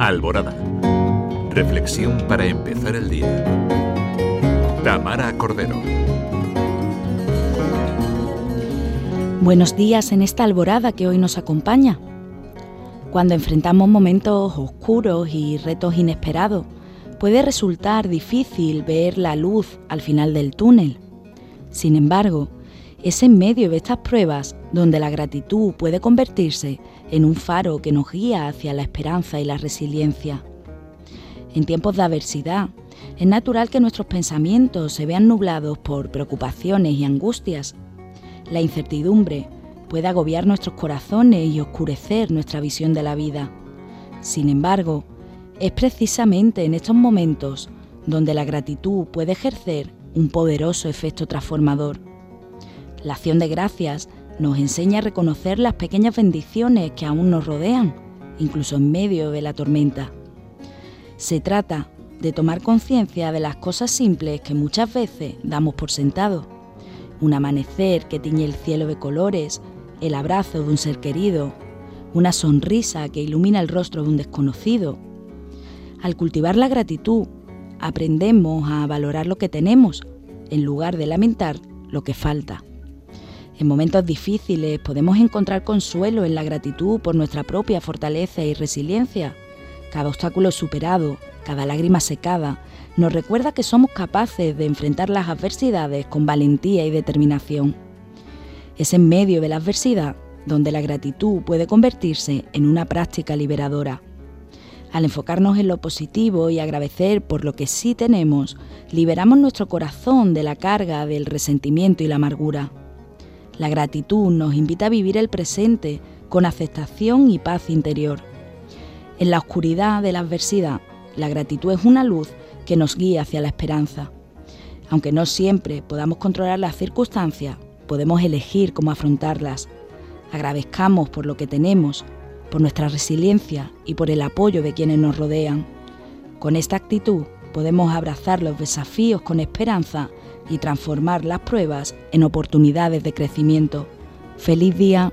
Alborada. Reflexión para empezar el día. Tamara Cordero. Buenos días en esta alborada que hoy nos acompaña. Cuando enfrentamos momentos oscuros y retos inesperados, puede resultar difícil ver la luz al final del túnel. Sin embargo, es en medio de estas pruebas donde la gratitud puede convertirse en un faro que nos guía hacia la esperanza y la resiliencia. En tiempos de adversidad, es natural que nuestros pensamientos se vean nublados por preocupaciones y angustias. La incertidumbre puede agobiar nuestros corazones y oscurecer nuestra visión de la vida. Sin embargo, es precisamente en estos momentos donde la gratitud puede ejercer un poderoso efecto transformador. La acción de gracias nos enseña a reconocer las pequeñas bendiciones que aún nos rodean, incluso en medio de la tormenta. Se trata de tomar conciencia de las cosas simples que muchas veces damos por sentado. Un amanecer que tiñe el cielo de colores, el abrazo de un ser querido, una sonrisa que ilumina el rostro de un desconocido, al cultivar la gratitud, aprendemos a valorar lo que tenemos en lugar de lamentar lo que falta. En momentos difíciles podemos encontrar consuelo en la gratitud por nuestra propia fortaleza y resiliencia. Cada obstáculo superado, cada lágrima secada, nos recuerda que somos capaces de enfrentar las adversidades con valentía y determinación. Es en medio de la adversidad donde la gratitud puede convertirse en una práctica liberadora. Al enfocarnos en lo positivo y agradecer por lo que sí tenemos, liberamos nuestro corazón de la carga del resentimiento y la amargura. La gratitud nos invita a vivir el presente con aceptación y paz interior. En la oscuridad de la adversidad, la gratitud es una luz que nos guía hacia la esperanza. Aunque no siempre podamos controlar las circunstancias, podemos elegir cómo afrontarlas. Agradezcamos por lo que tenemos por nuestra resiliencia y por el apoyo de quienes nos rodean. Con esta actitud podemos abrazar los desafíos con esperanza y transformar las pruebas en oportunidades de crecimiento. ¡Feliz día!